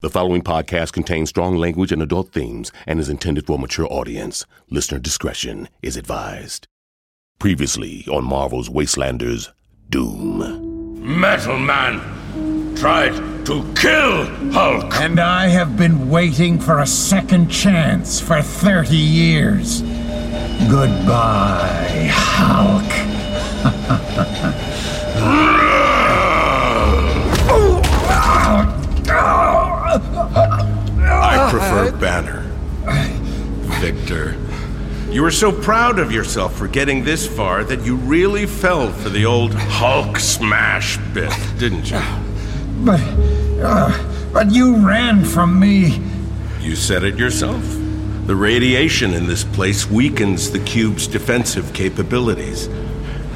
The following podcast contains strong language and adult themes and is intended for a mature audience. Listener discretion is advised. Previously on Marvel's Wastelanders Doom. Metal Man tried to kill Hulk. And I have been waiting for a second chance for 30 years. Goodbye, Hulk. Banner. Victor, you were so proud of yourself for getting this far that you really fell for the old Hulk smash bit, didn't you? But, uh, but you ran from me. You said it yourself. The radiation in this place weakens the cube's defensive capabilities.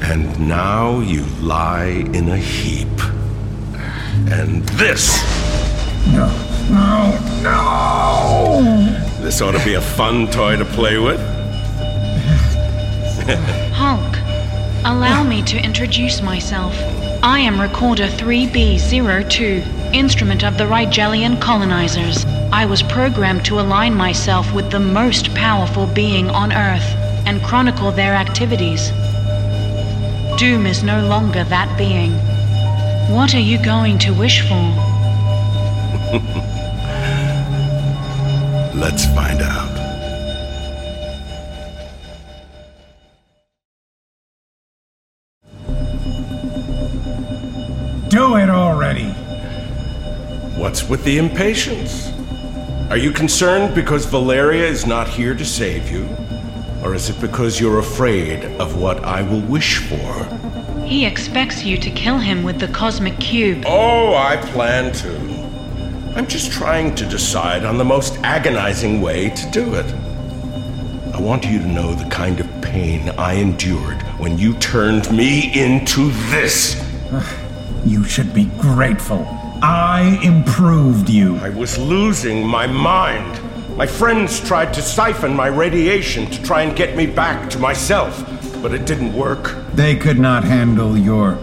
And now you lie in a heap. And this, No, no, no! this ought to be a fun toy to play with. Hulk, allow me to introduce myself. I am Recorder 3B02, instrument of the Rigelian colonizers. I was programmed to align myself with the most powerful being on Earth and chronicle their activities. Doom is no longer that being. What are you going to wish for? Let's find out. Do it already! What's with the impatience? Are you concerned because Valeria is not here to save you? Or is it because you're afraid of what I will wish for? He expects you to kill him with the cosmic cube. Oh, I plan to. I'm just trying to decide on the most agonizing way to do it. I want you to know the kind of pain I endured when you turned me into this. You should be grateful. I improved you. I was losing my mind. My friends tried to siphon my radiation to try and get me back to myself, but it didn't work. They could not handle your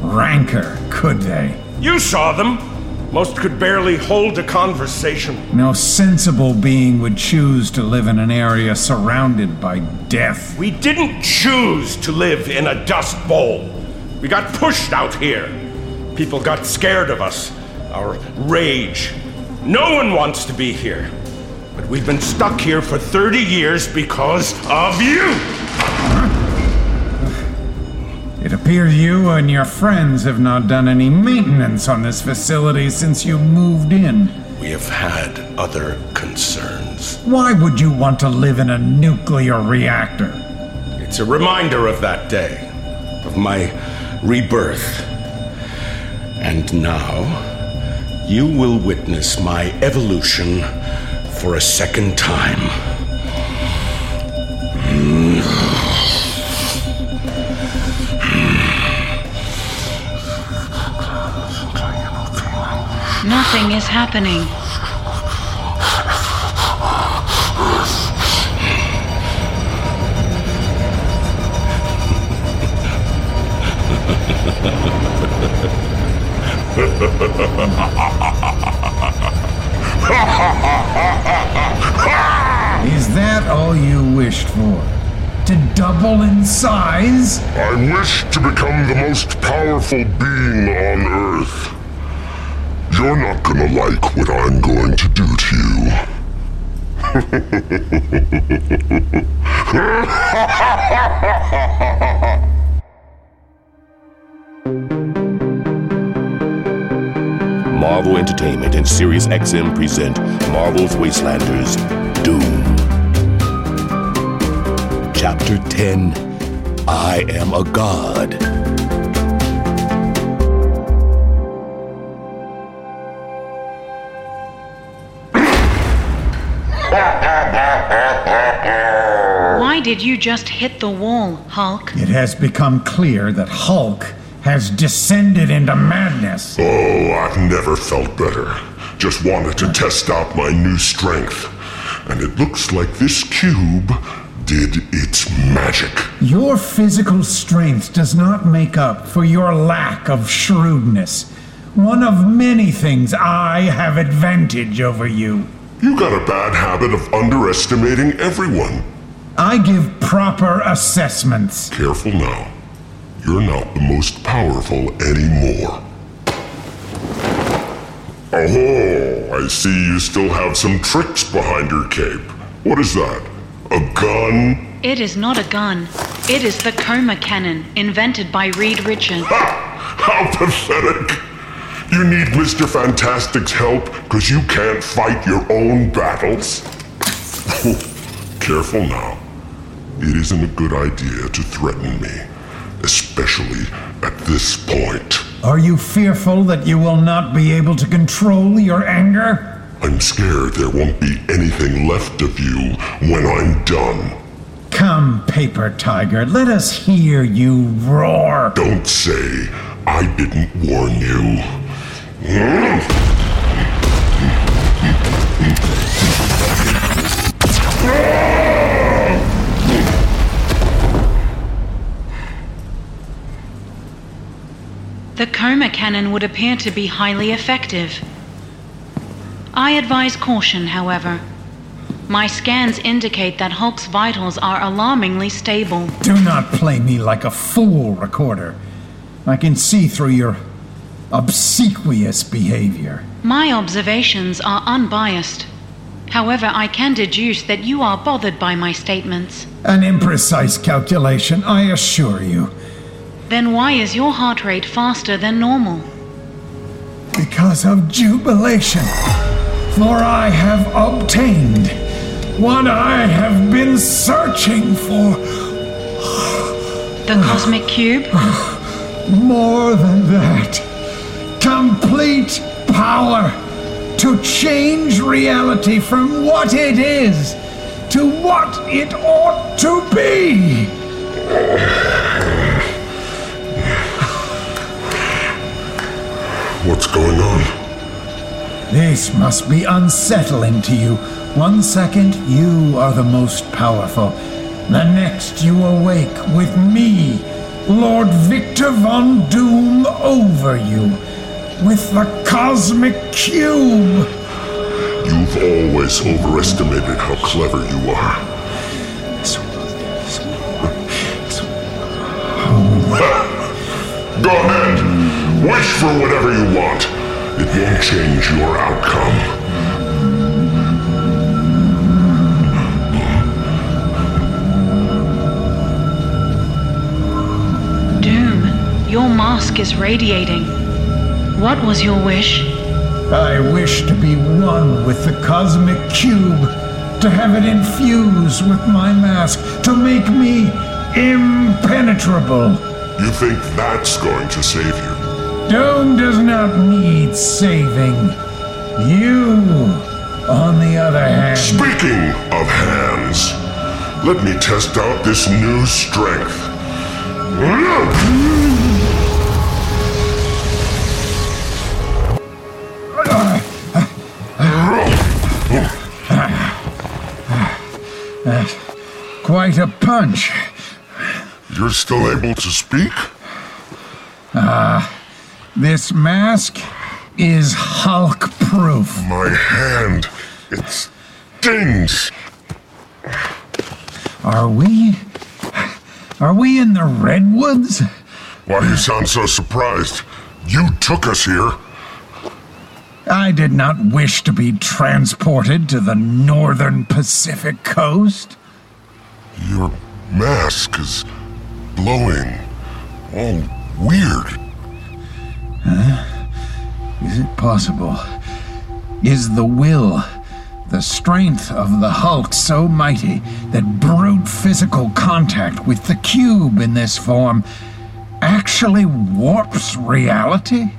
rancor, could they? You saw them. Most could barely hold a conversation. No sensible being would choose to live in an area surrounded by death. We didn't choose to live in a dust bowl. We got pushed out here. People got scared of us, our rage. No one wants to be here. But we've been stuck here for 30 years because of you! It appears you and your friends have not done any maintenance on this facility since you moved in. We have had other concerns. Why would you want to live in a nuclear reactor? It's a reminder of that day, of my rebirth. And now, you will witness my evolution for a second time. Nothing is happening. Is that all you wished for? To double in size? I wish to become the most powerful being on Earth. You're not gonna like what I'm going to do to you. Marvel Entertainment and Sirius XM present Marvel's Wastelanders Doom. Chapter 10 I Am a God. Why did you just hit the wall, Hulk? It has become clear that Hulk has descended into madness. Oh, I've never felt better. Just wanted to test out my new strength. And it looks like this cube did its magic. Your physical strength does not make up for your lack of shrewdness. one of many things I have advantage over you. You got a bad habit of underestimating everyone. I give proper assessments. Careful now. You're not the most powerful anymore. Oh, I see you still have some tricks behind your cape. What is that? A gun? It is not a gun. It is the coma cannon, invented by Reed Richards. Ha! How pathetic! You need Mr. Fantastic's help because you can't fight your own battles? Careful now. It isn't a good idea to threaten me, especially at this point. Are you fearful that you will not be able to control your anger? I'm scared there won't be anything left of you when I'm done. Come, Paper Tiger, let us hear you roar. Don't say I didn't warn you. The coma cannon would appear to be highly effective. I advise caution, however. My scans indicate that Hulk's vitals are alarmingly stable. Do not play me like a fool, Recorder. I can see through your obsequious behavior. My observations are unbiased. However, I can deduce that you are bothered by my statements. An imprecise calculation, I assure you. Then why is your heart rate faster than normal? Because of jubilation. For I have obtained what I have been searching for. The cosmic cube? More than that. Complete power to change reality from what it is to what it ought to be. What's going on? This must be unsettling to you. One second, you are the most powerful. The next, you awake with me, Lord Victor Von Doom, over you, with the Cosmic Cube. You've always overestimated how clever you are. Go ahead. Wish for whatever you want. It won't change your outcome. Doom, your mask is radiating. What was your wish? I wish to be one with the Cosmic Cube, to have it infuse with my mask, to make me impenetrable. You think that's going to save you? Doom does not need saving. You, on the other hand. Speaking of hands, let me test out this new strength. Quite a punch. You're still able to speak? Uh this mask is Hulk proof. My hand, it stings. Are we. Are we in the Redwoods? Why do you sound so surprised? You took us here. I did not wish to be transported to the northern Pacific coast. Your mask is glowing. All weird. Is it possible? Is the will, the strength of the Hulk so mighty that brute physical contact with the cube in this form actually warps reality?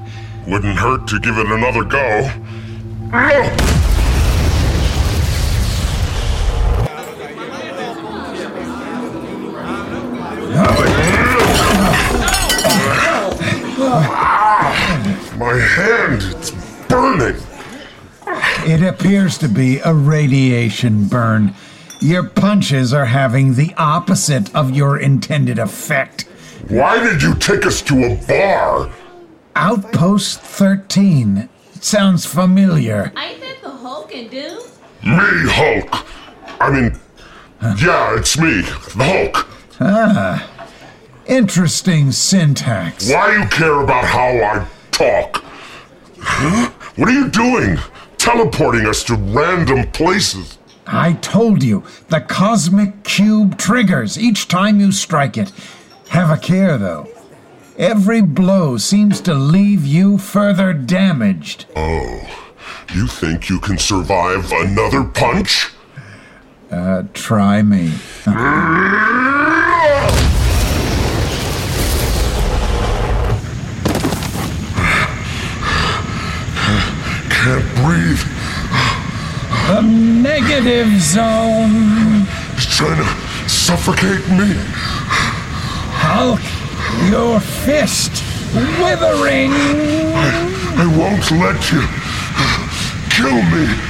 Wouldn't hurt to give it another go. My hand, it's burning. It appears to be a radiation burn. Your punches are having the opposite of your intended effect. Why did you take us to a bar? Outpost 13. Sounds familiar. Ain't that the Hulk and Doom? Me, Hulk. I mean, yeah, it's me, the Hulk. Ah, Interesting syntax. Why do you care about how I talk? Huh? What are you doing? Teleporting us to random places. I told you, the cosmic cube triggers each time you strike it. Have a care, though. Every blow seems to leave you further damaged. Oh, you think you can survive another punch? Uh, try me. Can't breathe. The negative zone. He's trying to suffocate me. Hulk, your fist withering. I won't let you kill me.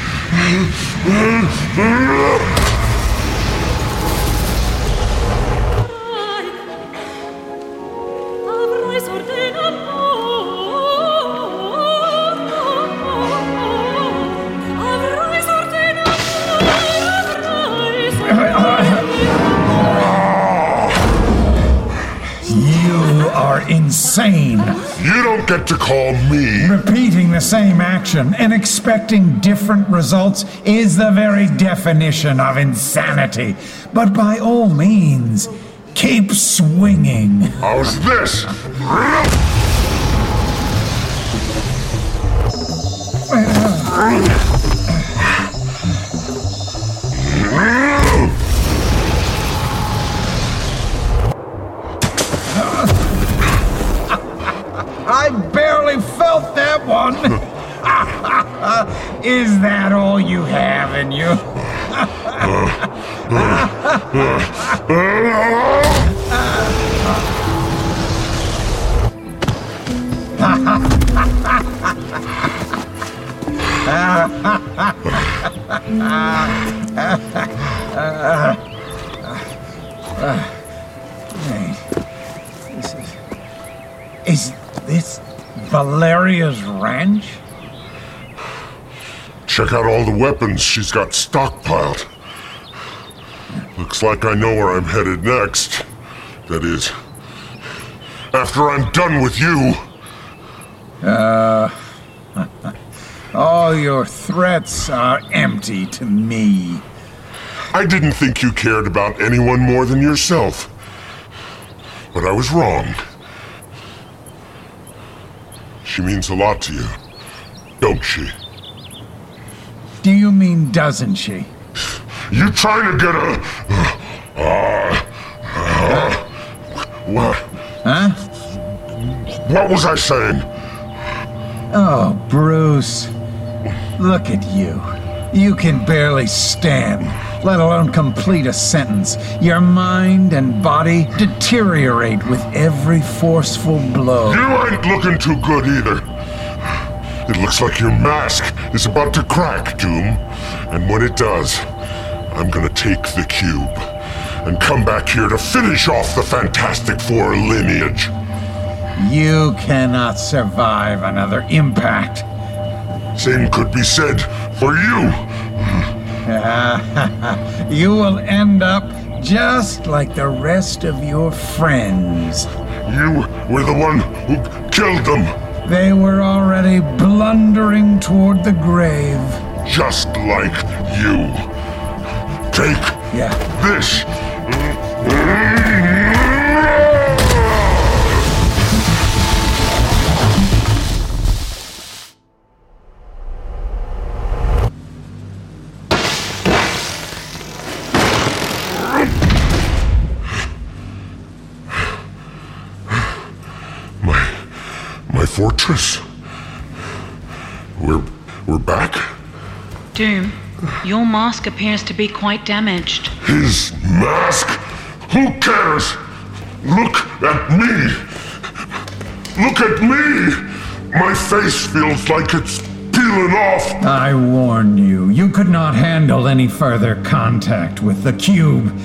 Get to call me. Repeating the same action and expecting different results is the very definition of insanity. But by all means, keep swinging. How's this? Uh, one. is that all you have in you? Wait. This is. Is this Valeria's ranch? Check out all the weapons she's got stockpiled. Looks like I know where I'm headed next. That is, after I'm done with you. Uh. all your threats are empty to me. I didn't think you cared about anyone more than yourself. But I was wrong. She means a lot to you, don't she? Do you mean doesn't she? You trying to get a. Uh, uh, what? Huh? What was I saying? Oh, Bruce. Look at you. You can barely stand, let alone complete a sentence. Your mind and body deteriorate with every forceful blow. You ain't looking too good either. It looks like your mask is about to crack, Doom. And when it does, I'm gonna take the cube and come back here to finish off the Fantastic Four lineage. You cannot survive another impact. Same could be said for you. You will end up just like the rest of your friends. You were the one who killed them, They were already blundering toward the grave. just like you. Take Yeah. this. Fortress. We're we're back. Doom, your mask appears to be quite damaged. His mask? Who cares? Look at me! Look at me! My face feels like it's peeling off. I warned you. You could not handle any further contact with the cube.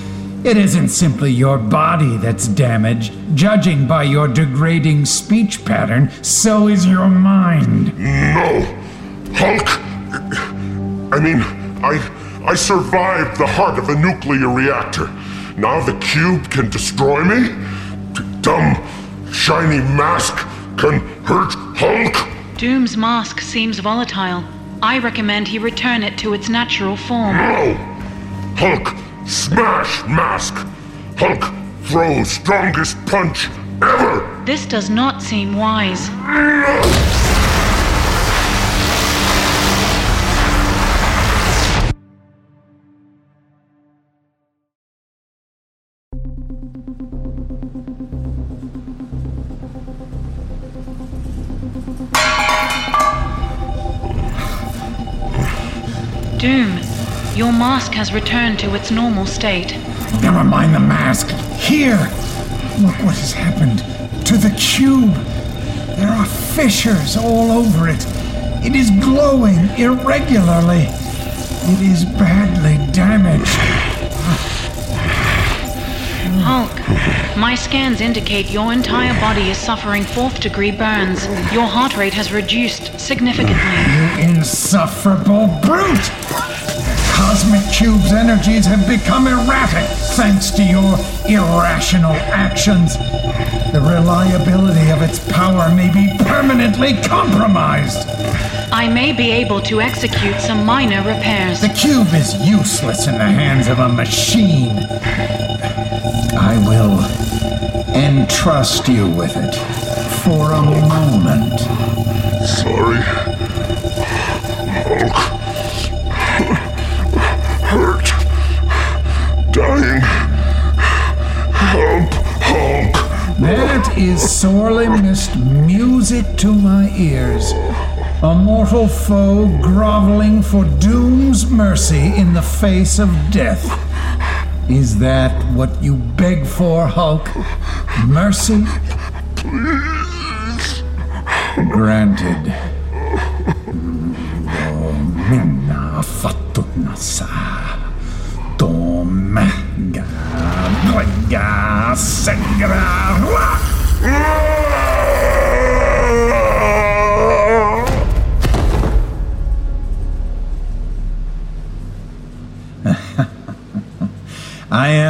It isn't simply your body that's damaged. Judging by your degrading speech pattern, so is your mind. No! Hulk! I mean, I. I survived the heart of a nuclear reactor. Now the cube can destroy me? The dumb, shiny mask can hurt Hulk? Doom's mask seems volatile. I recommend he return it to its natural form. No! Hulk, smash mask! Hulk, throw strongest punch ever! This does not seem wise. Has returned to its normal state. Never mind the mask. Here! Look what has happened to the cube. There are fissures all over it. It is glowing irregularly. It is badly damaged. Hulk, my scans indicate your entire body is suffering fourth degree burns. Your heart rate has reduced significantly. You insufferable brute! Cosmic Cube's energies have become erratic thanks to your irrational actions. The reliability of its power may be permanently compromised. I may be able to execute some minor repairs. The cube is useless in the hands of a machine. I will entrust you with it for a moment. Sorry. Hulk. Dying. Help, Hulk. That is sorely missed music to my ears. A mortal foe groveling for doom's mercy in the face of death. Is that what you beg for, Hulk? Mercy? Please. Granted.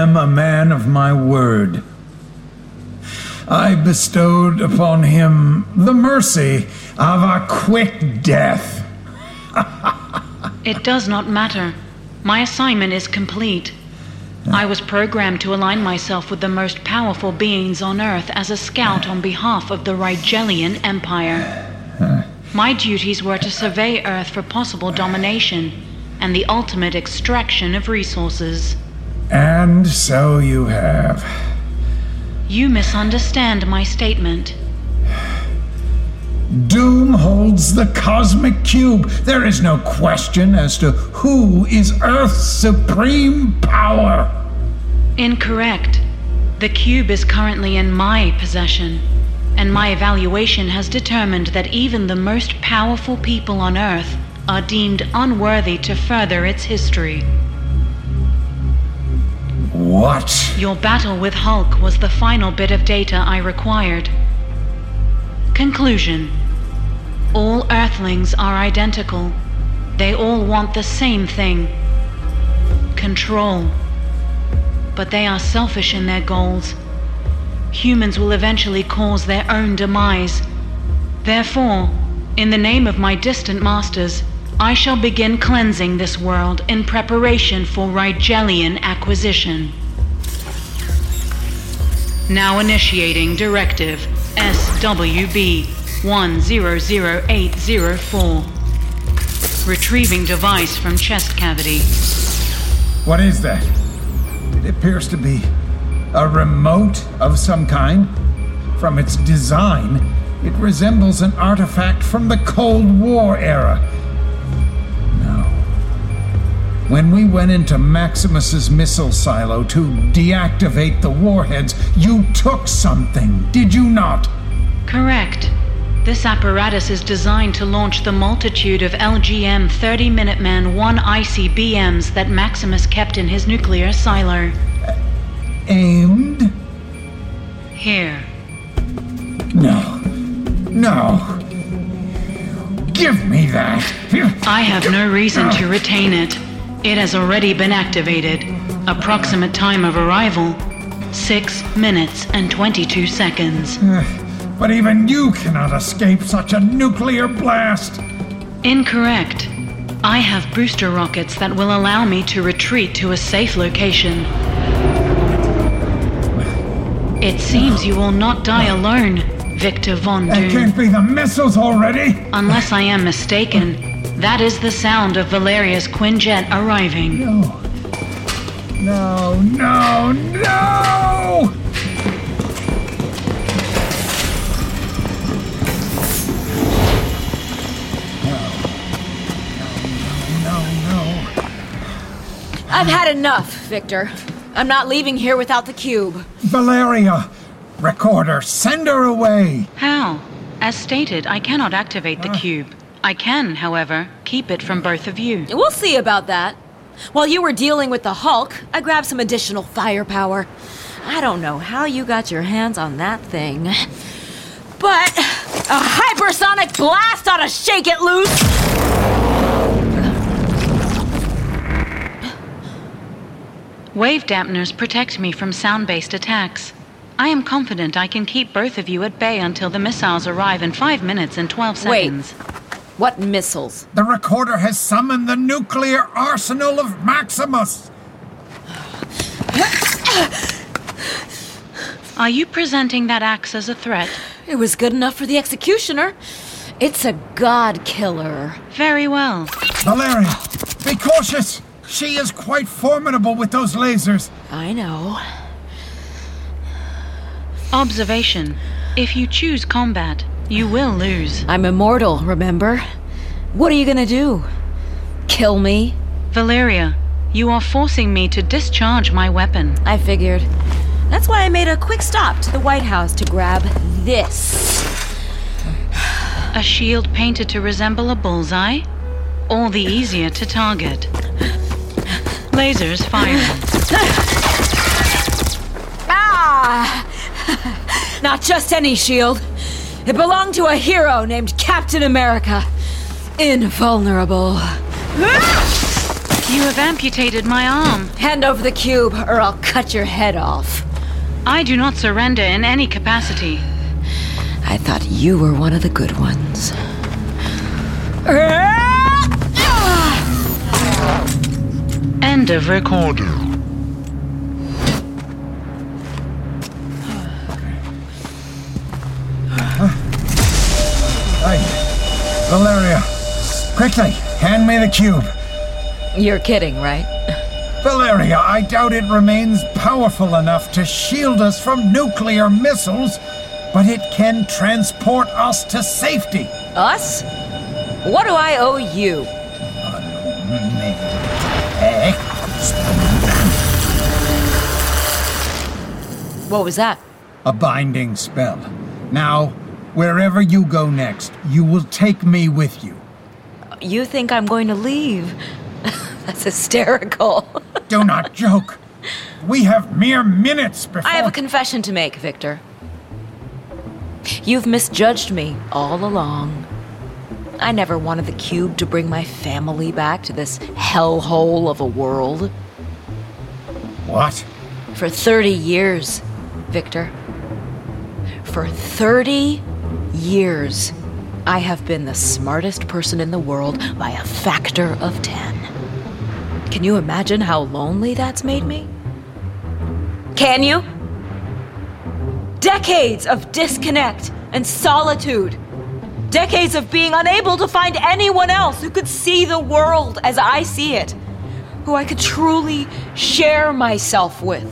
Am a man of my word. I bestowed upon him the mercy of a quick death. It does not matter. My assignment is complete. I was programmed to align myself with the most powerful beings on Earth as a scout on behalf of the Rigelian Empire. My duties were to survey Earth for possible domination and the ultimate extraction of resources. And so you have. You misunderstand my statement. Doom holds the cosmic cube. There is no question as to who is Earth's supreme power. Incorrect. The cube is currently in my possession, and my evaluation has determined that even the most powerful people on Earth are deemed unworthy to further its history. What? Your battle with Hulk was the final bit of data I required. Conclusion All Earthlings are identical. They all want the same thing control. But they are selfish in their goals. Humans will eventually cause their own demise. Therefore, in the name of my distant masters, I shall begin cleansing this world in preparation for Rigelian acquisition. Now initiating Directive SWB 100804. Retrieving device from chest cavity. What is that? It appears to be a remote of some kind. From its design, it resembles an artifact from the Cold War era. When we went into Maximus's missile silo to deactivate the warheads, you took something, did you not? Correct. This apparatus is designed to launch the multitude of LGM 30 Minuteman 1 ICBMs that Maximus kept in his nuclear silo. aimed? Here. No. No. Give me that. I have no reason to retain it. It has already been activated. Approximate time of arrival 6 minutes and 22 seconds. Eh, but even you cannot escape such a nuclear blast. Incorrect. I have booster rockets that will allow me to retreat to a safe location. It seems you will not die alone, Victor Von Doom. can't be the missiles already. Unless I am mistaken, that is the sound of Valeria's Quinjet arriving. No. No, no, no! No, no. I've had enough, Victor. I'm not leaving here without the cube. Valeria! Recorder, send her away! How? As stated, I cannot activate the ah. cube. I can, however, keep it from both of you. We'll see about that. While you were dealing with the Hulk, I grabbed some additional firepower. I don't know how you got your hands on that thing. But a hypersonic blast ought to shake it loose! Wave dampeners protect me from sound based attacks. I am confident I can keep both of you at bay until the missiles arrive in 5 minutes and 12 seconds. Wait. Seconds. What missiles? The recorder has summoned the nuclear arsenal of Maximus! Are you presenting that axe as a threat? It was good enough for the executioner. It's a god killer. Very well. Valeria, be cautious! She is quite formidable with those lasers. I know. Observation. If you choose combat, you will lose. I'm immortal, remember? What are you gonna do? Kill me? Valeria, you are forcing me to discharge my weapon. I figured. That's why I made a quick stop to the White House to grab this. A shield painted to resemble a bullseye? All the easier to target. Lasers firing. Ah! Not just any shield. It belonged to a hero named Captain America. Invulnerable. You have amputated my arm. Hand over the cube, or I'll cut your head off. I do not surrender in any capacity. I thought you were one of the good ones. End of recorder. Valeria, quickly, hand me the cube. You're kidding, right? Valeria, I doubt it remains powerful enough to shield us from nuclear missiles, but it can transport us to safety. Us? What do I owe you? What was that? A binding spell. Now, wherever you go next, you will take me with you. You think I'm going to leave? That's hysterical. Do not joke. We have mere minutes before. I have a confession to make, Victor. You've misjudged me all along. I never wanted the cube to bring my family back to this hellhole of a world. what? For 30 years, Victor. For 30 years, I have been the smartest person in the world by a factor of 10. Can you imagine how lonely that's made me? Can you? Decades of disconnect and solitude. Decades of being unable to find anyone else who could see the world as I see it, who I could truly share myself with,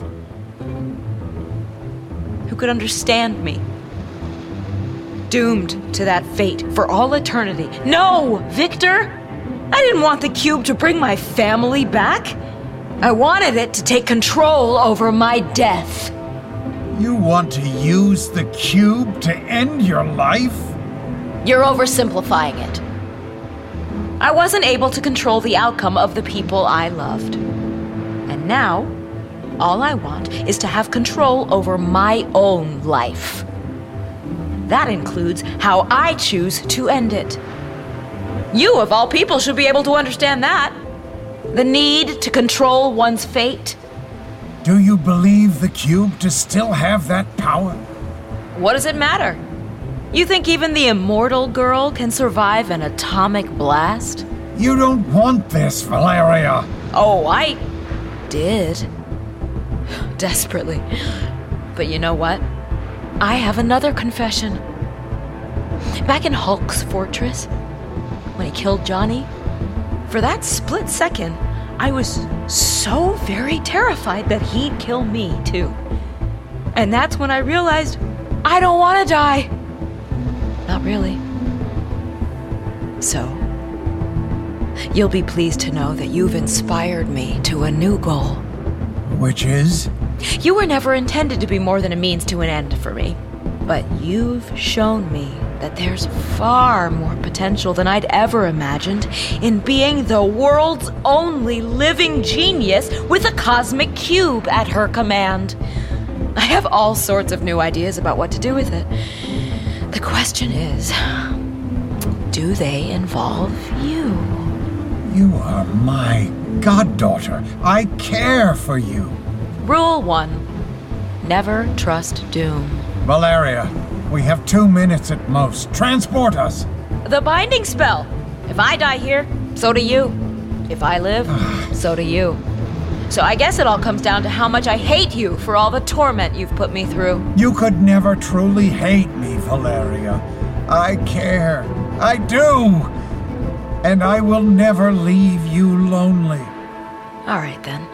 who could understand me. Doomed to that fate for all eternity. No, Victor! I didn't want the cube to bring my family back. I wanted it to take control over my death. You want to use the cube to end your life? You're oversimplifying it. I wasn't able to control the outcome of the people I loved. And now, All I want is to have control over my own life. That includes how I choose to end it. You, of all people, should be able to understand that. The need to control one's fate. Do you believe the cube to still have that power? What does it matter? You think even the immortal girl can survive an atomic blast? You don't want this, Valeria. Oh, I did. Desperately. But you know what? I have another confession. Back in Hulk's fortress, when he killed Johnny, for that split second, I was so very terrified that he'd kill me too. And that's when I realized I don't want to die. Not really. So, you'll be pleased to know that you've inspired me to a new goal. Which is? You were never intended to be more than a means to an end for me. But you've shown me that there's far more potential than I'd ever imagined in being the world's only living genius with a cosmic cube at her command. I have all sorts of new ideas about what to do with it. The question is do they involve you? You are my goddaughter. I care for you. Rule one never trust Doom. Valeria, we have two minutes at most. Transport us. The binding spell. If I die here, so do you. If I live, so do you. So I guess it all comes down to how much I hate you for all the torment you've put me through. You could never truly hate me, Valeria. I care. I do. And I will never leave you lonely. All right then.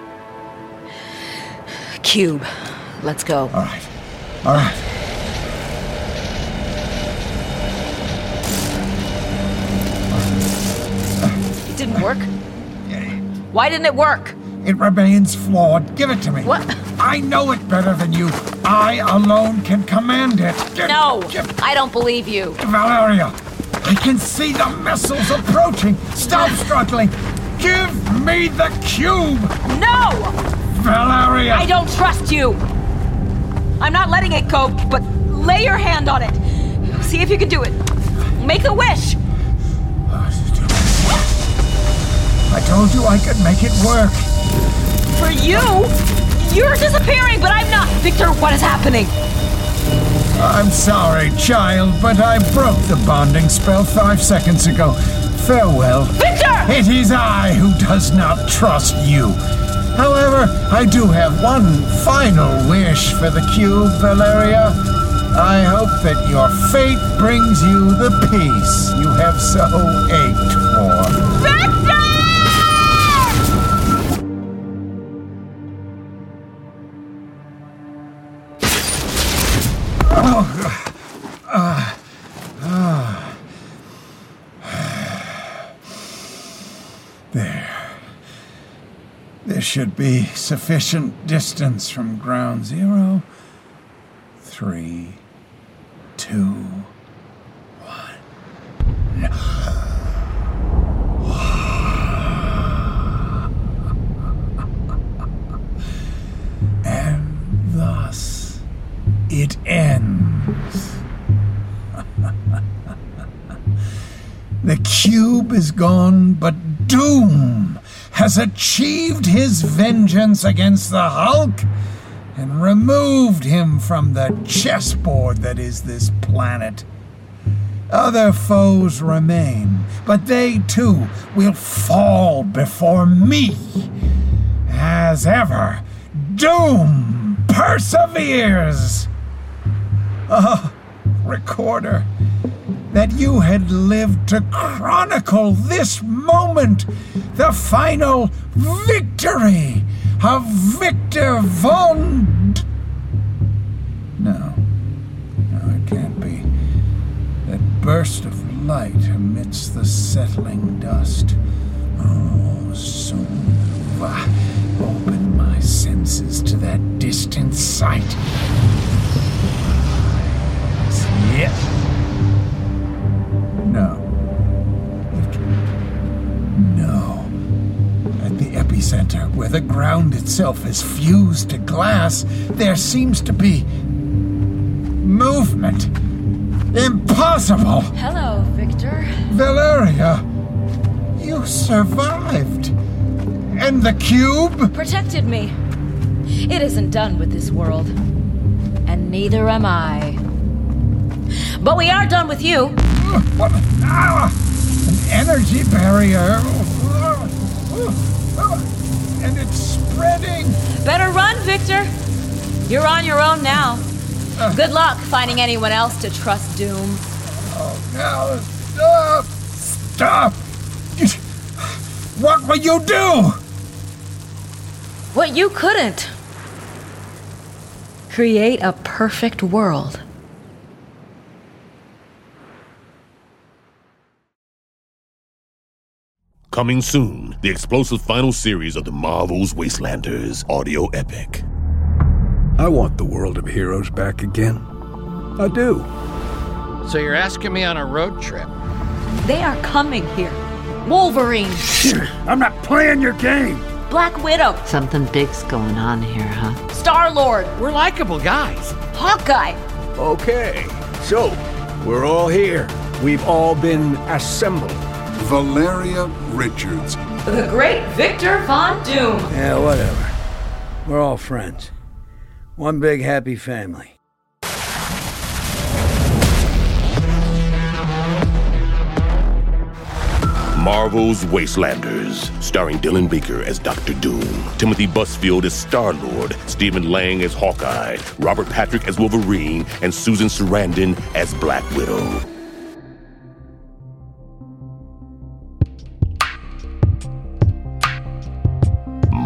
Cube. Let's go. All right. All right. It didn't work. Why didn't it work? It remains flawed. Give it to me. What? I know it better than you. I alone can command it. No, I don't believe you. Valeria, I can see the missiles approaching. Stop struggling. Give me the cube, No! Valeria. I don't trust you! I'm not letting it go, but lay your hand on it. See if you can do it. Make a wish! I told you I could make it work. For you? You're disappearing, but I'm not! Victor, what is happening? I'm sorry, child, but I broke the bonding spell five seconds ago. Farewell. Victor! It is I who does not trust you. However, I do have one final wish for the cube, Valeria. I hope that your fate brings you the peace you have so ached for. Should be sufficient distance from ground zero. Three, two, one. And thus it ends. The cube is gone, but Doom has achieved his vengeance against the Hulk and removed him from the chessboard that is this planet. Other foes remain, but they too will fall before me. As ever, Doom perseveres. Oh, Recorder, that you had lived to chronicle this moment, the final victory of Victor von. D- No, no, it can't be. That burst of light amidst the settling dust. Oh, I opened my senses to that distant sight. It? No. No. At the epicenter, where the ground itself is fused to glass, there seems to be movement. Impossible! Hello, Victor. Valeria, you survived. And the cube? Protected me. It isn't done with this world. And neither am I. But we are done with you. What? An energy barrier. And it's spreading. Better run, Victor. You're on your own now. Good luck finding anyone else to trust Doom. Oh, now stop! Stop! What will you do? What you couldn't. Create a perfect world. Coming soon, the explosive final series of the Marvel's Wastelanders audio epic. I want the world of heroes back again. I do. So you're asking me on a road trip? They are coming here. Wolverine, I'm not playing your game. Black Widow, Something big's going on here, huh? Star Lord, We're likable guys. Hawkeye. Okay, so we're all here. We've all been assembled. Valeria Richards. The great Victor Von Doom. Yeah, whatever. We're all friends. One big happy family. Marvel's Wastelanders, starring Dylan Baker as Doctor Doom, Timothy Busfield as Star Lord, Stephen Lang as Hawkeye, Robert Patrick as Wolverine, and Susan Sarandon as Black Widow.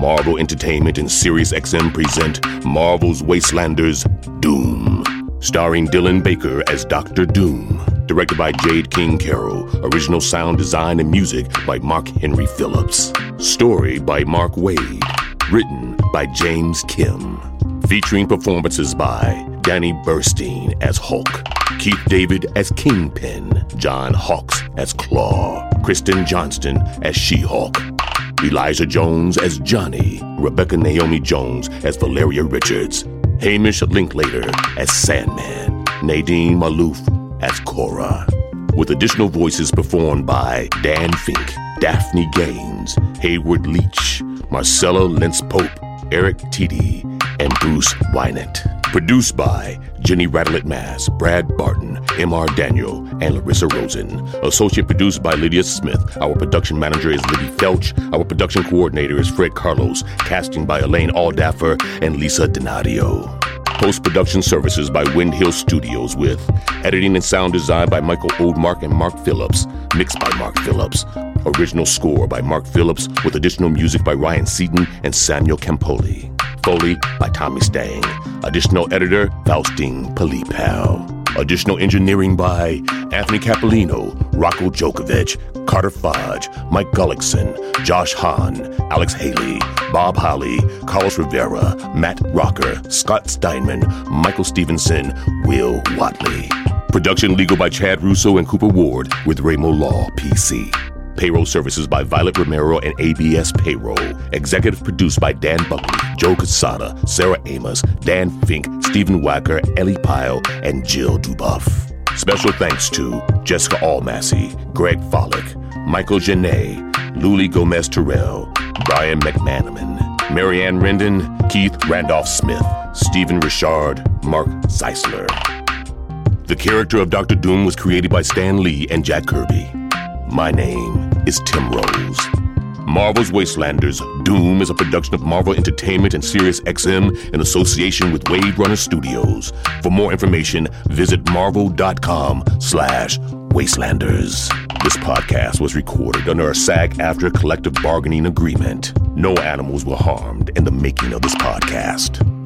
Marvel Entertainment and SiriusXM present Marvel's Wastelanders Doom, starring Dylan Baker as Dr. Doom, directed by Jade King Carroll, original sound design and music by Mark Henry Phillips, story by Mark Wade, written by James Kim, featuring performances by Danny Burstein as Hulk, Keith David as Kingpin, John Hawkes as Claw, Kristen Johnston as She-Hulk, Elijah Jones as Johnny, Rebecca Naomi Jones as Valeria Richards, Hamish Linklater as Sandman, Nadine Malouf as Cora, with additional voices performed by Dan Fink, Daphne Gaines, Hayward Leach, Marcella Lentz Pope, Eric Tiede, and Bruce Wynant. Produced by Jenny Radelet Mast, Brad Barton, M.R. Daniel, and Larissa Rosen. Associate produced by Lydia Smith. Our production manager is Libby Felch. Our production coordinator is Fred Carlos. Casting by Elaine Aldaffer and Lisa Donadio. Post production services by Wind Hill Studios with editing and sound design by Michael Oldmark and Mark Phillips. Mixed by Mark Phillips. Original score by Mark Phillips with additional music by Ryan Seaton and Samuel Campoli. Foley by Tommy Stang. Additional editor, Faustine Palipal. Additional engineering by Anthony Capolino, Rocco Djokovic, Carter Fudge, Mike Gullickson, Josh Hahn, Alex Haley, Bob Holly, Carlos Rivera, Matt Rocker, Scott Steinman, Michael Stevenson, Will Watley. Production legal by Chad Russo and Cooper Ward with Ramo Law PC. Payroll services by Violet Romero and ABS Payroll. Executive produced by Dan Buckley, Joe Quesada, Sarah Amos, Dan Fink, Stephen Wacker, Ellie Pyle, and Jill Dubuff. Special thanks to Jessica Almassy, Greg Follick, Michael Genet, Luli Gomez Terrell, Brian McManaman, Marianne Rendon, Keith Randolph Smith, Stephen Richard, Mark Zeisler. The character of Dr. Doom was created by Stan Lee and Jack Kirby. My name is Tim Rose. Marvel's Wastelanders Doom is a production of Marvel Entertainment and Sirius XM in association with Wave Runner Studios. For more information, visit marvel.com slash wastelanders. This podcast was recorded under a SAG-AFTRA collective bargaining agreement. No animals were harmed in the making of this podcast.